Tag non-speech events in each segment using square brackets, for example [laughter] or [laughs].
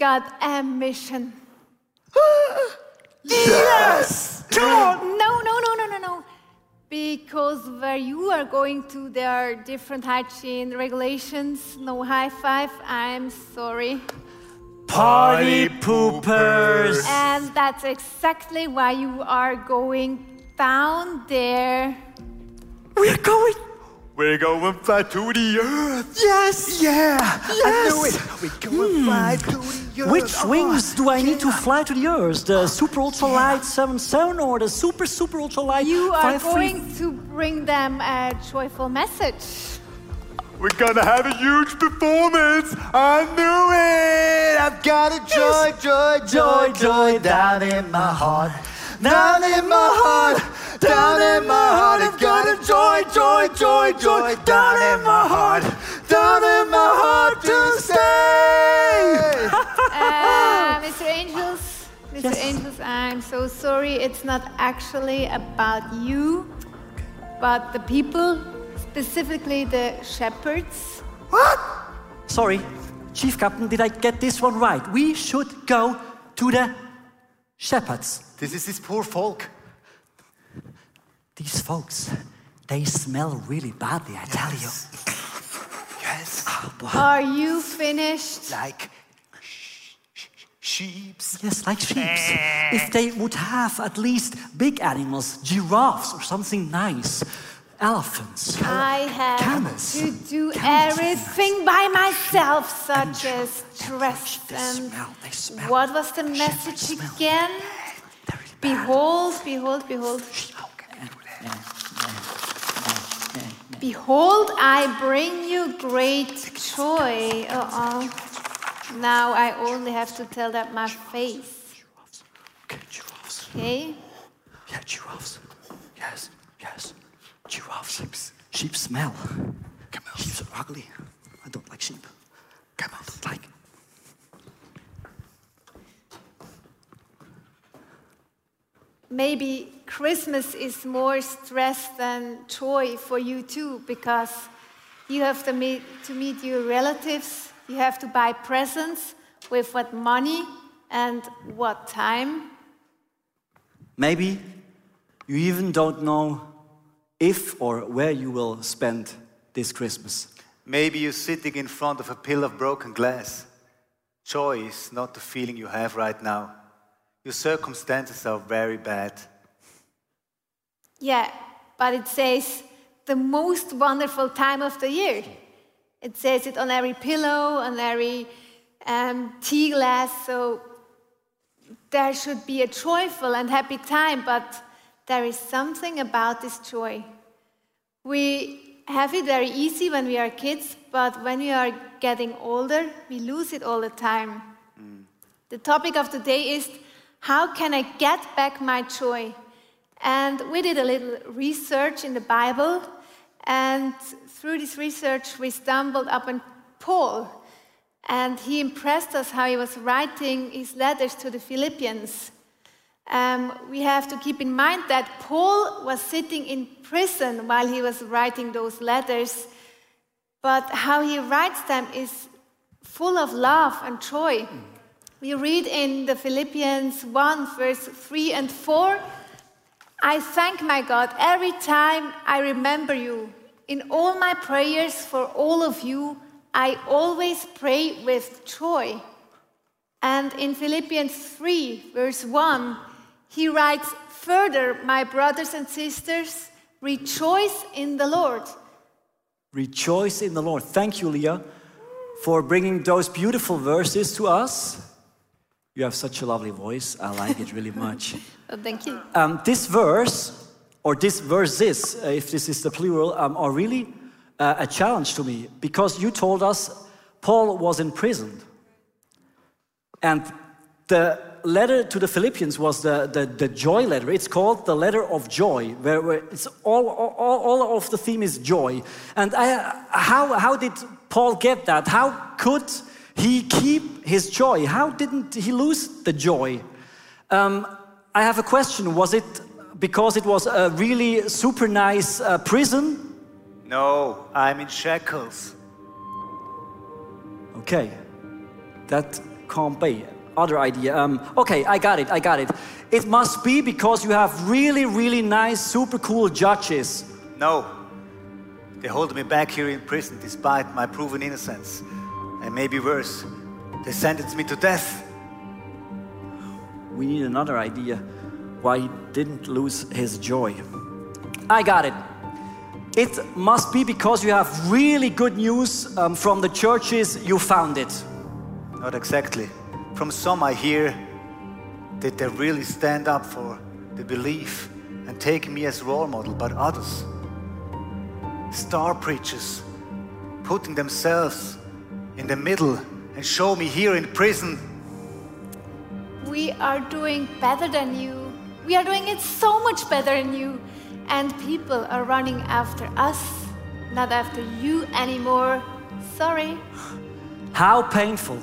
got a mission. [gasps] Yes! No, no, no, no, no, no. Because where you are going to, there are different hygiene regulations. No high five. I'm sorry. Party poopers! And that's exactly why you are going down there. We're going. We're going fly to the earth. Yes! Yeah, I knew it. We're going hmm. fly to the earth. Which Oh, wings do I need to fly to the Earth? The Super Ultra Light 77 or the Super Super Ultra Light You are 53? going to bring them a joyful message. We're gonna have a huge performance. I knew it. I've got a joy, joy, joy, joy down in my heart. Down in my heart, down in my heart. I've got a joy, joy, joy, joy down in my heart. Down in my heart to stay. Uh, Mr. Angels, Mr. Angels, I'm so sorry. It's not actually about you, but the people, specifically the shepherds. What? Sorry, Chief Captain, did I get this one right? We should go to the shepherds. This is this poor folk. These folks, they smell really badly, I tell you. Yes, ah, Are you finished? like sh- sh- sheeps. Yes, like sheep. if they would have at least big animals, giraffes or something nice, elephants. I had Camels. to do Camels. everything by myself, such as dress They smell, they smell. What was the message again? They're really bad. Behold, behold, behold. Yeah, yeah, yeah, yeah. Behold, I bring you great joy. Uh-oh. Now I only have to tell that my face. Giraffes. Okay, giraffes. Okay? Yeah, giraffes. Yes, yes. Giraffes. Sheep. Sheep smell. Camels. Sheep are ugly. I don't like sheep. Camels. Don't like. Maybe Christmas is more stress than joy for you too, because you have to meet, to meet your relatives, you have to buy presents with what money and what time. Maybe you even don't know if or where you will spend this Christmas. Maybe you're sitting in front of a pill of broken glass. Joy is not the feeling you have right now. Your circumstances are very bad. Yeah, but it says the most wonderful time of the year. It says it on every pillow, on every um, tea glass. So there should be a joyful and happy time, but there is something about this joy. We have it very easy when we are kids, but when we are getting older, we lose it all the time. The topic of the day is how can I get back my joy? And we did a little research in the Bible, and through this research, we stumbled upon Paul. And he impressed us how he was writing his letters to the Philippians. Um, we have to keep in mind that Paul was sitting in prison while he was writing those letters, but how he writes them is full of love and joy. We read in the Philippians 1, verse 3 and 4 I thank my God every time I remember you. In all my prayers for all of you, I always pray with joy. And in Philippians 3, verse 1, he writes, Further, my brothers and sisters, rejoice in the Lord. Rejoice in the Lord. Thank you, Leah, for bringing those beautiful verses to us. You have such a lovely voice. I like it really much. [laughs] Oh, thank you. Um, this verse, or this verses, uh, if this is the plural, um, are really uh, a challenge to me because you told us Paul was in prison. And the letter to the Philippians was the, the, the joy letter. It's called the letter of joy, where, where it's all, all, all of the theme is joy. And I, how, how did Paul get that? How could he keep his joy? How didn't he lose the joy? Um, I have a question. Was it because it was a really super nice uh, prison? No, I'm in shackles. Okay, that can't be. Other idea. Um, okay, I got it, I got it. It must be because you have really, really nice, super cool judges. No. They hold me back here in prison despite my proven innocence. And maybe worse, they sentenced me to death. We need another idea why he didn't lose his joy. I got it. It must be because you have really good news um, from the churches you founded. Not exactly. From some I hear that they really stand up for the belief and take me as role model, but others, star preachers, putting themselves in the middle and show me here in prison. We are doing better than you. We are doing it so much better than you. And people are running after us, not after you anymore. Sorry. How painful.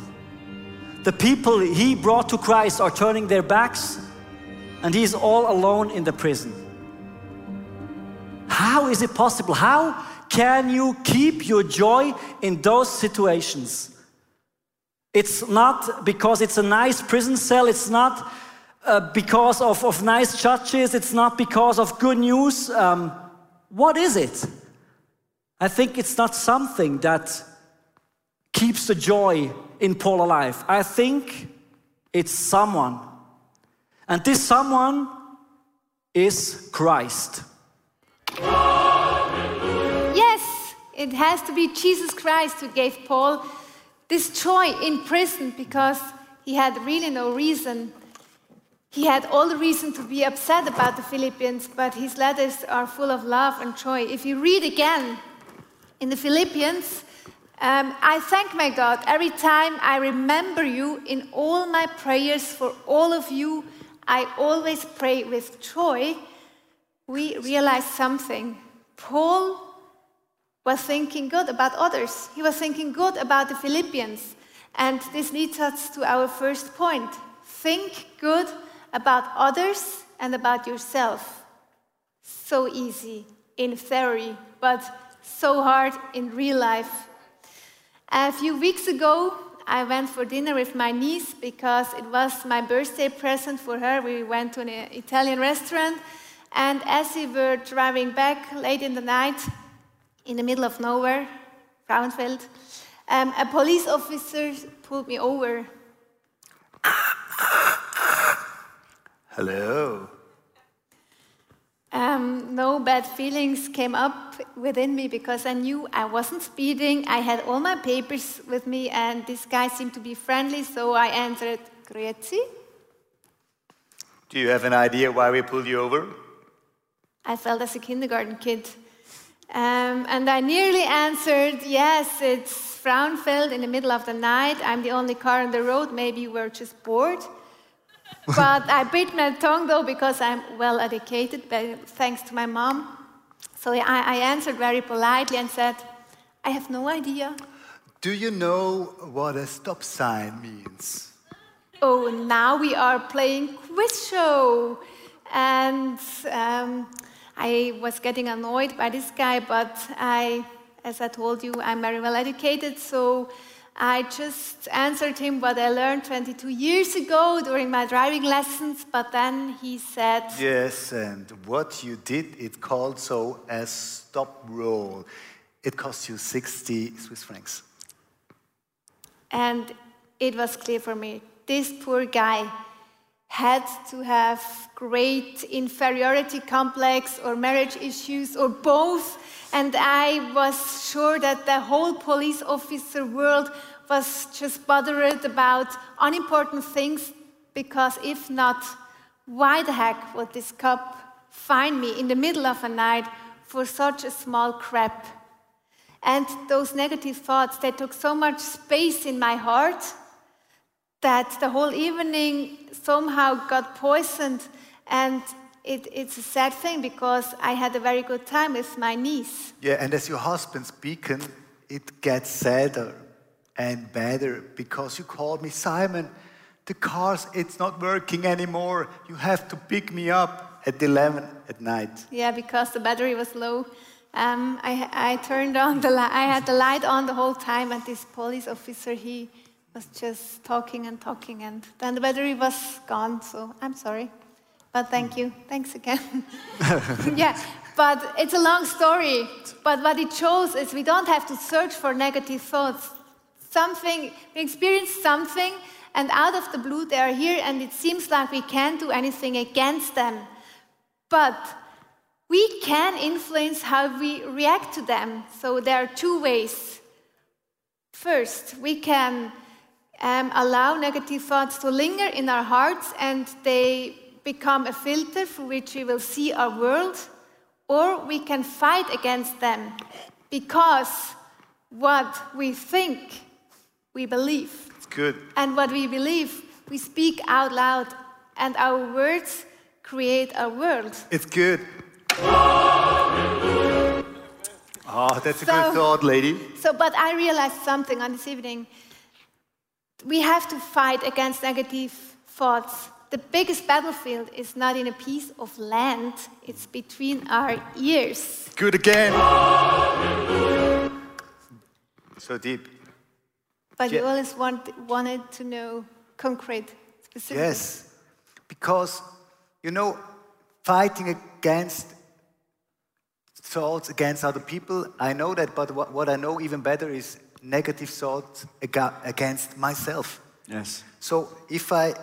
The people he brought to Christ are turning their backs, and he is all alone in the prison. How is it possible? How can you keep your joy in those situations? It's not because it's a nice prison cell, it's not uh, because of, of nice judges, it's not because of good news. Um, what is it? I think it's not something that keeps the joy in Paul alive. I think it's someone. And this someone is Christ. It has to be Jesus Christ who gave Paul this joy in prison because he had really no reason. He had all the reason to be upset about the Philippians, but his letters are full of love and joy. If you read again in the Philippians, um, I thank my God every time I remember you in all my prayers for all of you. I always pray with joy. We realize something. Paul was thinking good about others, he was thinking good about the Philippians. And this leads us to our first point think good about others and about yourself. So easy in theory, but so hard in real life. A few weeks ago, I went for dinner with my niece because it was my birthday present for her. We went to an Italian restaurant, and as we were driving back late in the night, in the middle of nowhere, Frauenfeld, um, a police officer pulled me over. Hello. Um, no bad feelings came up within me because I knew I wasn't speeding. I had all my papers with me, and this guy seemed to be friendly, so I answered, Grüezi. Do you have an idea why we pulled you over? I felt as a kindergarten kid. Um, and I nearly answered, Yes, it's Frauenfeld in the middle of the night. I'm the only car on the road. Maybe you were just bored. [laughs] but I bit my tongue though because I'm well educated, thanks to my mom. So I, I answered very politely and said, I have no idea. Do you know what a stop sign means? Oh, now we are playing quiz show. And um, I was getting annoyed by this guy, but I, as I told you, I'm very well educated, so I just answered him what I learned 22 years ago during my driving lessons, but then he said. Yes, and what you did, it called so a stop roll. It cost you 60 Swiss francs. And it was clear for me this poor guy had to have great inferiority complex or marriage issues or both. And I was sure that the whole police officer world was just bothered about unimportant things because if not, why the heck would this cop find me in the middle of a night for such a small crap? And those negative thoughts, they took so much space in my heart that the whole evening somehow got poisoned. And it, it's a sad thing because I had a very good time with my niece. Yeah, and as your husband's beacon, it gets sadder and better because you called me Simon. The cars, it's not working anymore. You have to pick me up at 11 at night. Yeah, because the battery was low. um, I, I turned on the light. I had the light on the whole time, and this police officer he was just talking and talking, and then the battery was gone. So I'm sorry, but thank you. Thanks again. [laughs] yeah, but it's a long story. But what it shows is we don't have to search for negative thoughts. Something we experience something, and out of the blue they are here, and it seems like we can't do anything against them. But we can influence how we react to them. So there are two ways. First, we can um, allow negative thoughts to linger in our hearts and they become a filter through which we will see our world, or we can fight against them because what we think, we believe. It's good. And what we believe, we speak out loud, and our words create our world. It's good. Oh, that's a So- good thought, lady. So, but I realized something on this evening. We have to fight against negative thoughts. The biggest battlefield is not in a piece of land, it's between our ears. Good again. So deep. But you always want, wanted to know concrete, specific. Yes. Because, you know, fighting against thoughts against other people, I know that, but what, what I know even better is negative thoughts against myself. Yes. So if I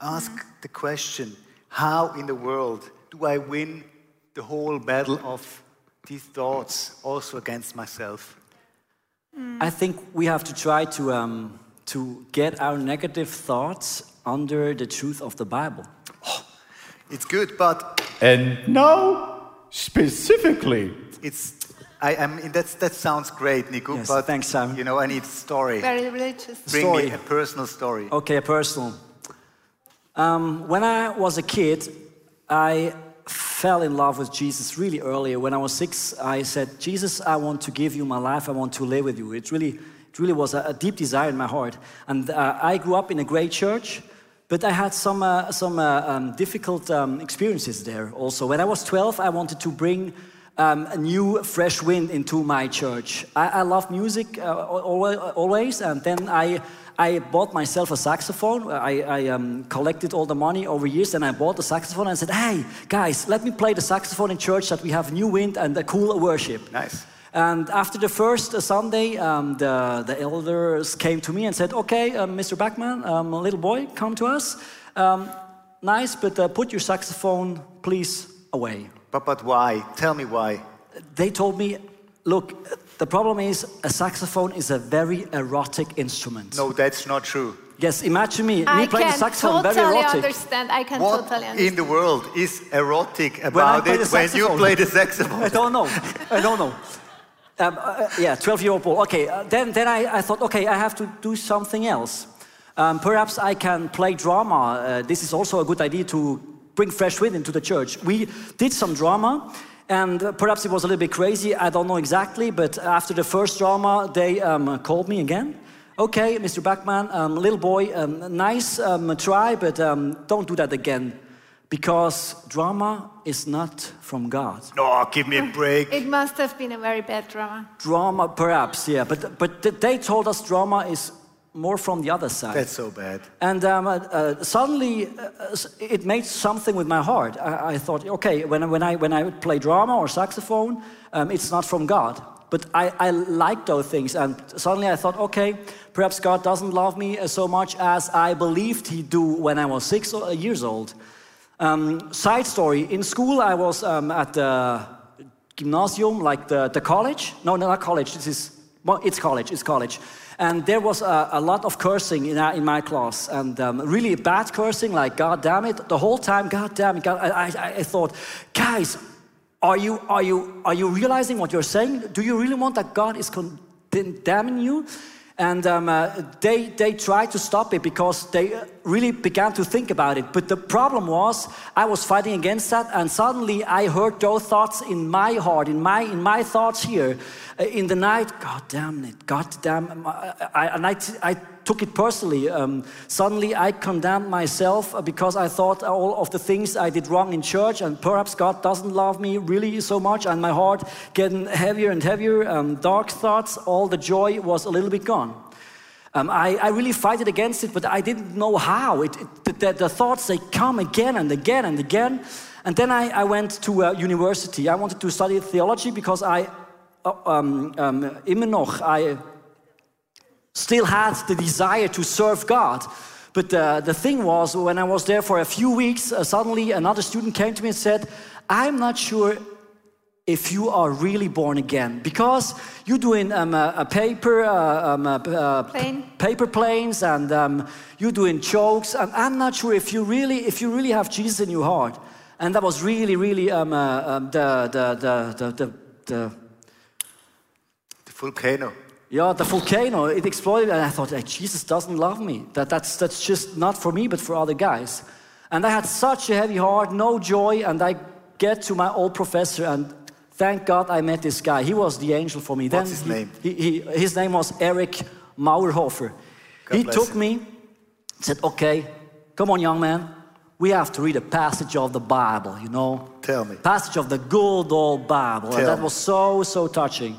ask the question, how in the world do I win the whole battle of these thoughts also against myself? I think we have to try to, um, to get our negative thoughts under the truth of the Bible. It's good, but And now, specifically, it's I, I mean that's, that sounds great, Nico. Yes, but thanks, Sam. you know I need story. Very religious. Bring Story. me a personal story. Okay, a personal. Um, when I was a kid, I fell in love with Jesus really early. When I was six, I said, Jesus, I want to give you my life. I want to live with you. It really, it really was a, a deep desire in my heart. And uh, I grew up in a great church, but I had some, uh, some uh, um, difficult um, experiences there also. When I was 12, I wanted to bring um, a new, fresh wind into my church. I, I love music uh, always, and then I, I bought myself a saxophone. I, I um, collected all the money over years, and I bought a saxophone and said, Hey, guys, let me play the saxophone in church that we have new wind and a cool worship. Nice. And after the first uh, Sunday, um, the, the elders came to me and said, Okay, um, Mr. Backman, um, little boy, come to us. Um, nice, but uh, put your saxophone, please, away. But but why? Tell me why. They told me, Look, the problem is a saxophone is a very erotic instrument. No, that's not true. Yes, imagine me, I me playing the can saxophone, totally very erotic. understand. I can What totally in the world is erotic about play it when you play the saxophone? [laughs] I don't know. I don't know. Um, uh, yeah, 12 year old boy. Okay, uh, then, then I, I thought, okay, I have to do something else. Um, perhaps I can play drama. Uh, this is also a good idea to bring fresh wind into the church. We did some drama, and uh, perhaps it was a little bit crazy. I don't know exactly, but after the first drama, they um, called me again. Okay, Mr. Backman, um, little boy, um, nice um, try, but um, don't do that again. Because drama is not from God. No, give me a break. It must have been a very bad drama. Drama, perhaps, yeah. But, but they told us drama is more from the other side. That's so bad. and um, uh, uh, suddenly uh, it made something with my heart. I, I thought, okay, when, I- when, I, when I would play drama or saxophone, um, it's not from God. But I, I like those things. And suddenly I thought, okay, perhaps God doesn't love me uh, so much as I believed He'd do when I was six o- years old. Um, side story in school, I was um, at the gymnasium, like the, the college. No, no, not college. This is, well, it's college, it's college. And there was a, a lot of cursing in, our, in my class, and um, really bad cursing, like God damn it, the whole time, God damn it. God, I, I, I thought, guys, are you, are, you, are you realizing what you're saying? Do you really want that God is condemning you? And um, uh, they, they tried to stop it because they uh, really began to think about it. But the problem was, I was fighting against that, and suddenly I heard those thoughts in my heart, in my, in my thoughts here, uh, in the night. God damn it! God damn! I, I, and I, I took it personally. Um, suddenly, I condemned myself uh, because I thought all of the things I did wrong in church, and perhaps God doesn't love me really so much, and my heart getting heavier and heavier. Um, dark thoughts, all the joy was a little bit gone. Um, I, I, really fighted against it, but I didn't know how. It, it, the, the, thoughts, they come again and again and again. And then I, I went to uh, university. I wanted to study theology because I, uh, um, um, immer noch, I still had the desire to serve God. But uh, the thing was, when I was there for a few weeks, uh, suddenly another student came to me and said, I'm not sure if you are really born again because you're doing um, a, a, paper uh, um, a, a Plane. paper planes and um, you're doing jokes and i'm not sure if you really if you really have jesus in your heart and that was really really um, uh, um, the, the, the, the, the, the, the volcano yeah, the volcano, it exploded, and I thought, hey, Jesus doesn't love me. That, that's, that's just not for me, but for other guys. And I had such a heavy heart, no joy, and I get to my old professor, and Thank God I met this guy. He was the angel for me. What's then his name? He, he, his name was Eric Mauerhofer. God he took him. me, said, okay, come on, young man. We have to read a passage of the Bible, you know. Tell me. Passage of the good old Bible. Tell and that was so, so touching.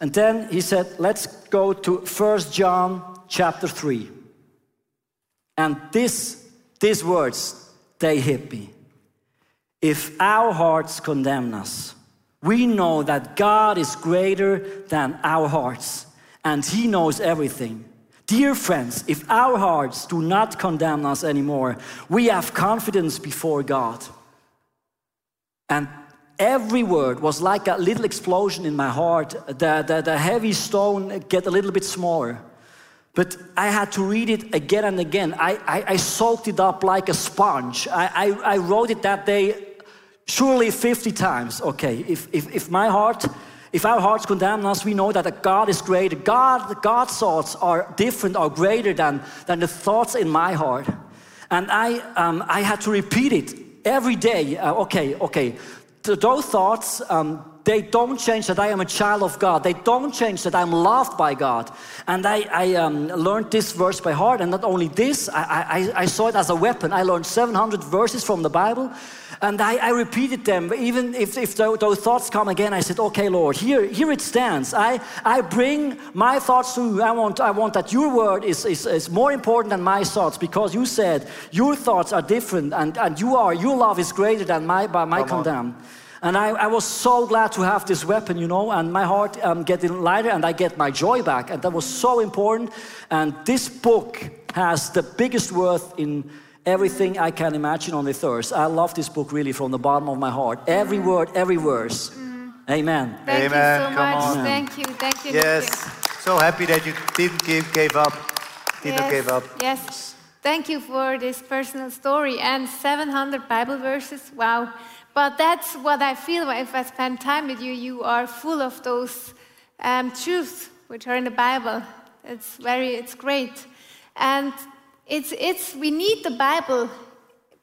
And then he said, let's go to First John chapter 3. And this, these words, they hit me. If our hearts condemn us, we know that God is greater than our hearts and He knows everything. Dear friends, if our hearts do not condemn us anymore, we have confidence before God. And every word was like a little explosion in my heart. The, the, the heavy stone get a little bit smaller. But I had to read it again and again. I, I, I soaked it up like a sponge. I, I, I wrote it that day surely 50 times. Okay, if, if, if my heart, if our hearts condemn us, we know that God is greater. God, God's thoughts are different, are greater than, than the thoughts in my heart. And I, um, I had to repeat it every day. Uh, okay, okay. Those thoughts, um, they don't change that I am a child of God. They don't change that I'm loved by God. And I, I um, learned this verse by heart. And not only this, I, I, I saw it as a weapon. I learned 700 verses from the Bible. And I, I repeated them. Even if, if those thoughts come again, I said, okay, Lord, here, here it stands. I, I bring my thoughts to you. I want, I want that your word is, is, is more important than my thoughts because you said your thoughts are different and, and you are, your love is greater than my, by my condemn. And I, I, was so glad to have this weapon, you know, and my heart um, getting lighter and I get my joy back. And that was so important. And this book has the biggest worth in everything I can imagine on the earth. I love this book really from the bottom of my heart. Every word, every verse. Mm. Amen. Thank Amen. you so Come much. On. Thank you. Thank you. Yes. So happy that you didn't give, gave up. Did yes. not give up. Yes. Thank you for this personal story and 700 Bible verses. Wow. But that's what I feel if I spend time with you. You are full of those um, truths which are in the Bible. It's very, it's great. And it's, it's, we need the Bible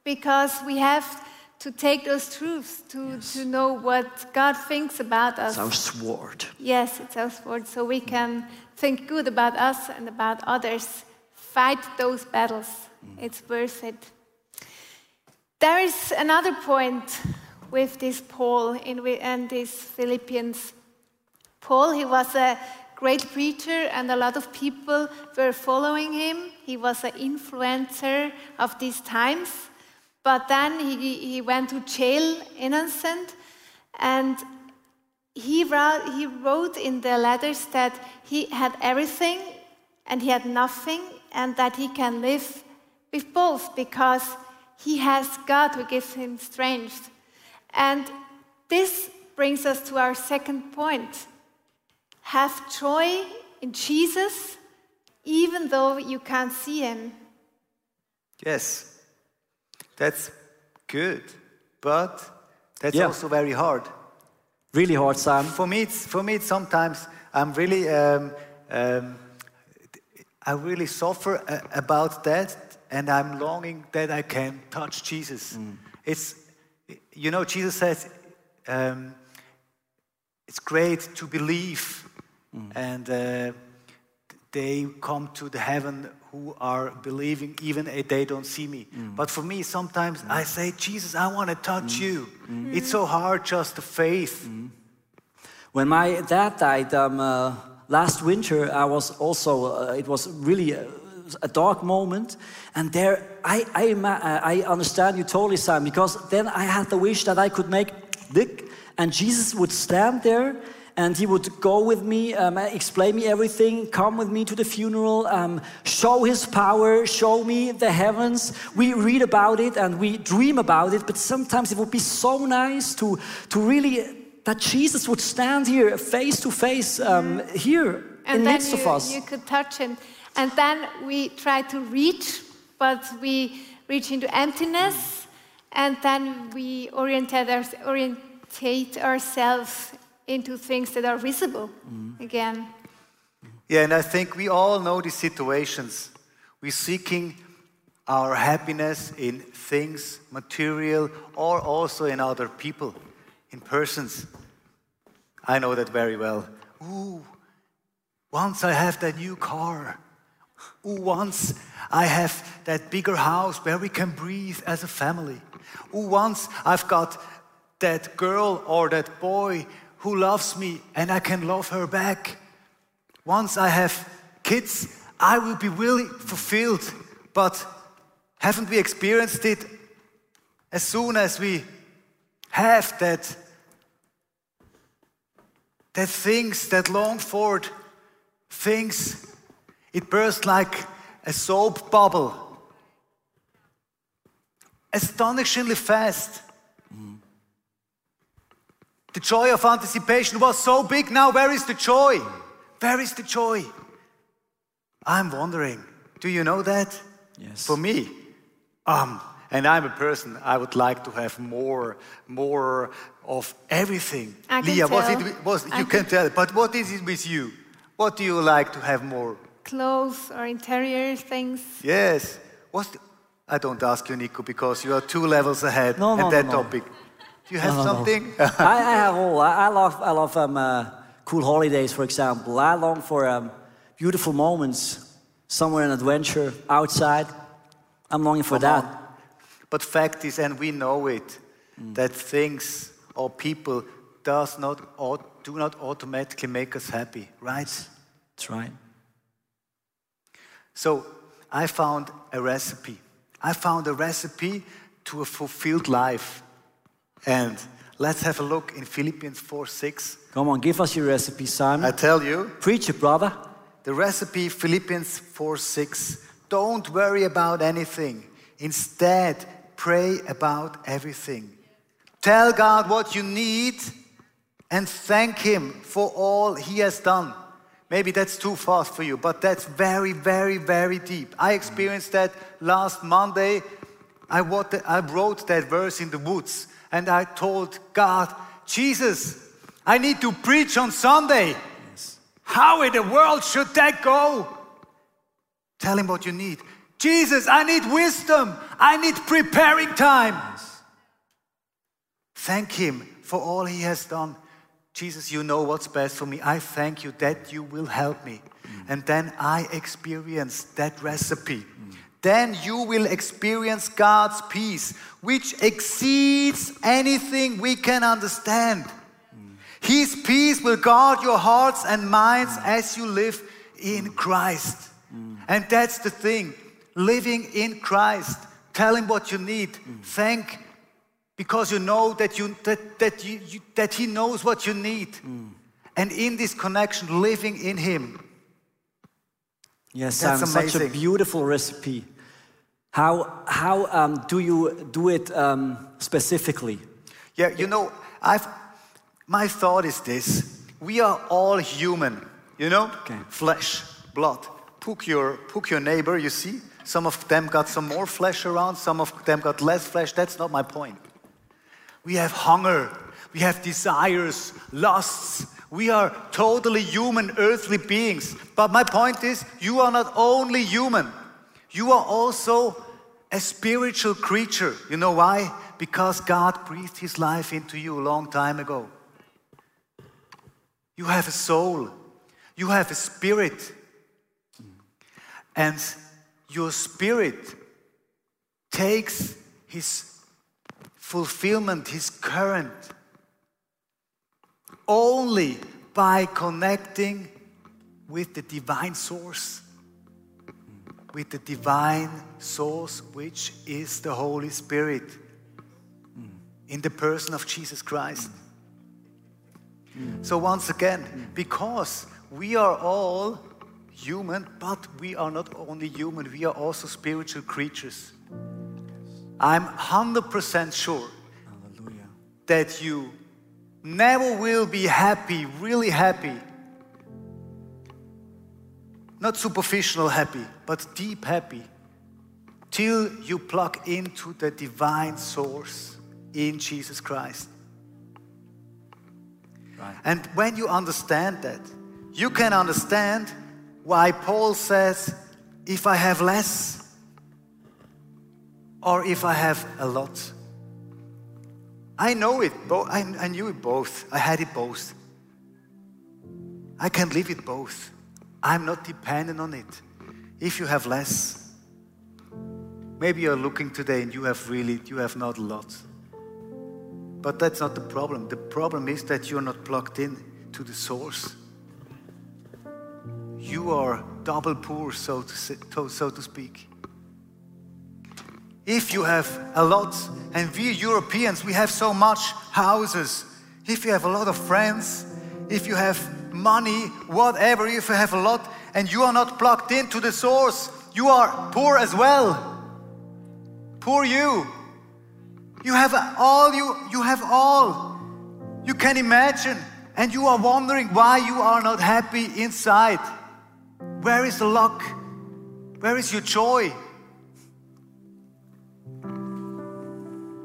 because we have to take those truths to, yes. to know what God thinks about us. It's our sword. Yes, it's our sword. So we can think good about us and about others. Fight those battles. Mm. It's worth it. There is another point with this Paul in, and this Philippians. Paul, he was a great preacher, and a lot of people were following him. He was an influencer of these times. But then he, he went to jail innocent, and he wrote, he wrote in the letters that he had everything and he had nothing, and that he can live with both because he has God who gives him strength. And this brings us to our second point have joy in Jesus, even though you can't see him. Yes, that's good, but that's yeah. also very hard. Really hard, Sam. For me, it's, for me, it's sometimes I'm really, um, um, I really suffer uh, about that, and I'm longing that I can touch Jesus. Mm. It's, you know, Jesus says, um, it's great to believe Mm. And uh, they come to the heaven who are believing even if they don't see me. But for me, sometimes I say, Jesus, I want to touch you. It's so hard just the faith. When my dad died um, uh, last winter, I was also, uh, it was really a, dark moment. And there, I, I, uh, I understand you totally, Sam, because then I had the wish that I could make Dick, and Jesus would stand there and he would go with me, um, explain me everything, come with me to the funeral, um, show his power, show me the heavens. We read about it and we dream about it, but sometimes it would be so nice to, to really, that Jesus would stand here face to face um, here and in the midst you, of us. you could touch him. And then we try to reach, but we reach into emptiness, and then we orientate, our, orientate ourselves into things that are visible mm-hmm. again. Yeah, and I think we all know these situations. We're seeking our happiness in things, material, or also in other people, in persons. I know that very well. Ooh, once I have that new car. Ooh, once I have that bigger house where we can breathe as a family. Ooh, once I've got that girl or that boy who loves me and I can love her back. Once I have kids, I will be really fulfilled. But haven't we experienced it as soon as we have that, that things, that long for things, it burst like a soap bubble. Astonishingly fast. The joy of anticipation was so big. Now, where is the joy? Where is the joy? I'm wondering, do you know that? Yes. For me, um, and I'm a person, I would like to have more, more of everything. I can Leah, was it, was, I you can tell, but what is it with you? What do you like to have more? Clothes or interior things. Yes. What's the, I don't ask you, Nico, because you are two levels ahead No, no, at that no, no. topic. Do you have No, no, no. something? [laughs] I, I have all. I, I love, I love um, uh, cool holidays, for example. I long for um, beautiful moments, somewhere an adventure outside. I'm longing for Come that. on. But fact is, and we know it, Mm. that things or people does not au- do not automatically make us happy, right? That's right. So I found a recipe. I found a recipe to a fulfilled life. And let's have a look in Philippians 4 6. Come on, give us your recipe, Simon. I tell you, Preach it, brother. The recipe, Philippians 4 6. Don't worry about anything. Instead, pray about everything. Tell God what you need and thank Him for all He has done. Maybe that's too fast for you, but that's very, very, very deep. I experienced that last Monday. I wrote that- I wrote that verse in the woods and I told God, Jesus, I need to preach on Sunday. How in the world should that go? Tell him what you need. Jesus, I need wisdom. I need preparing time. Thank him for all he has done. Jesus, you know what's best for me. I thank you that you will help me. Mm. And then I experience that recipe. Mm. Then you will experience God's peace, which exceeds anything we can understand. Mm. His peace will guard your hearts and minds as you live in Christ. And that's the thing living in Christ. Tell Him what you need. Thank because you know that, you, that, that, you, you- that He knows what you need. And in this connection, living in Him. Yes, That's Simon, such a beautiful recipe. How, how um, do you do it um, specifically? Yeah, you know, I've, my thought is this we are all human, you know? Okay. Flesh, blood. Poke your, poke your neighbor, you see? Some of them got some more flesh around, some of them got less flesh. That's not my point. We have hunger, we have desires, lusts. We are totally human, earthly beings. But my point is, you are not only human, you are also a spiritual creature. You know why? Because God breathed His life into you a long time ago. You have a soul, you have a spirit. and your spirit takes his fulfillment, his current, only by connecting with the divine source, with the divine source, which is the Holy Spirit in the person of Jesus Christ. So, once again, because we are all human, but we are not only human, we are also spiritual creatures. I'm 100% sure Hallelujah. that you never will be happy, really happy. Not superficial happy, but deep happy, till you plug into the divine source in Jesus Christ. Right. And when you understand that, you can understand why Paul says, if I have less or if I have a lot. I know it, bo- I, I knew it both. I had it both. I can live it both. I'm not dependent on it. If you have less, maybe you're looking today and you have really, you have not a lot. But that's not the problem. The problem is that you're not plugged in to the source. You are double poor, so to, so to speak. If you have a lot, and we Europeans, we have so much houses. If you have a lot of friends, if you have money, whatever, if you have a lot, and you are not plugged into the source, you are poor as well. Poor you. You have all you you have all you can imagine and you are wondering why you are not happy inside. Where is the luck? Where is your joy?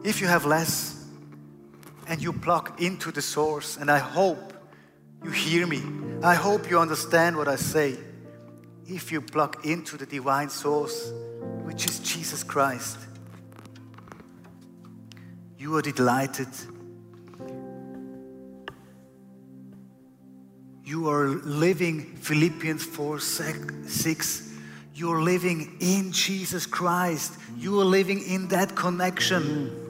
If you have less and you plug into the source, and I hope you hear me, I hope you understand what I say. If you plug into the divine source, which is Jesus Christ, you are delighted. You are living, Philippians 4 6. You're living in Jesus Christ. You are living in that connection.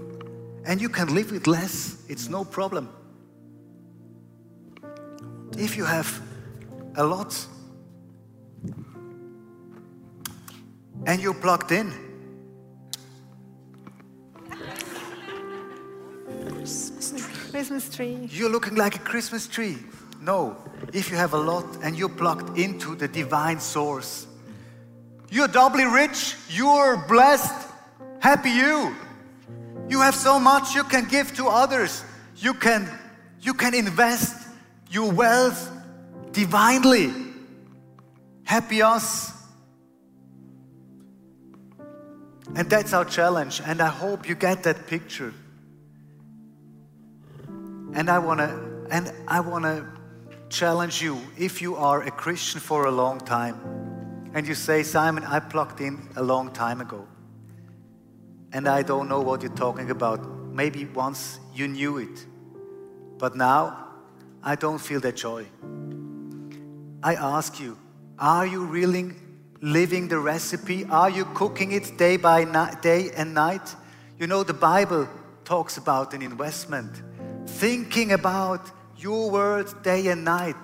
And you can live with less, it's no problem. If you have a lot and you're plugged in, Christmas tree. You're looking like a Christmas tree. No, if you have a lot and you're plugged into the divine source, you're doubly rich, you're blessed, happy you. You have so much you can give to others. You can you can invest your wealth divinely. Happy us. And that's our challenge and I hope you get that picture. And I want to and I want to challenge you if you are a Christian for a long time and you say Simon I plugged in a long time ago and I don't know what you're talking about. Maybe once you knew it. But now I don't feel that joy. I ask you are you really living the recipe? Are you cooking it day by night day and night? You know the Bible talks about an investment. Thinking about your words day and night.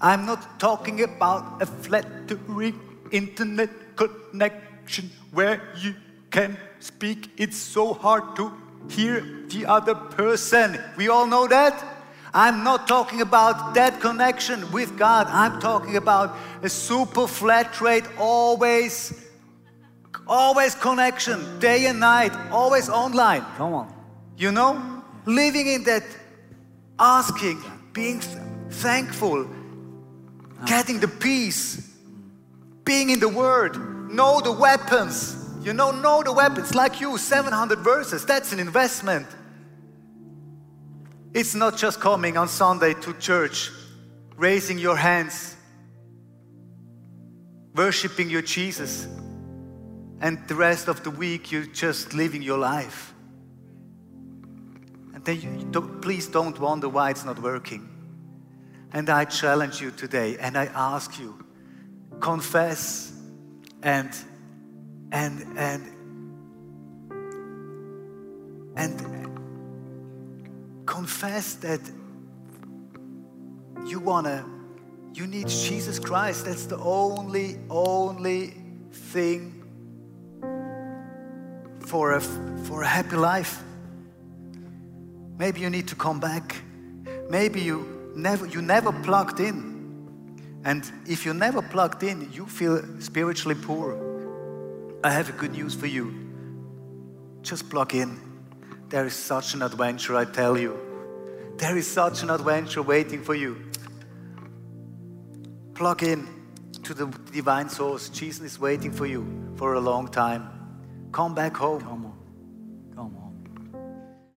I'm not talking about a flattering internet connection where you can speak. It's so hard to hear the other person. We all know that. I'm not talking about that connection with God. I'm talking about a super flat rate, always, always connection, day and night, always online. Come on. You know, living in that, asking, being th- thankful, getting the peace, being in the Word, know the weapons. You know, know the weapons. Like you, 700 verses, that's an investment. It's not just coming on Sunday to church, raising your hands, worshiping your Jesus, and the rest of the week you're just living your life. And then you don't, please don't wonder why it's not working. And I challenge you today and I ask you confess, and and and and confess that you wanna you need Jesus Christ. That's the only only thing for a for a happy life. Maybe you need to come back. Maybe you never you never plugged in. And if you never plugged in, you feel spiritually poor. I have a good news for you. Just plug in. There is such an adventure, I tell you. There is such an adventure waiting for you. Plug in to the divine source. Jesus is waiting for you for a long time. Come back home.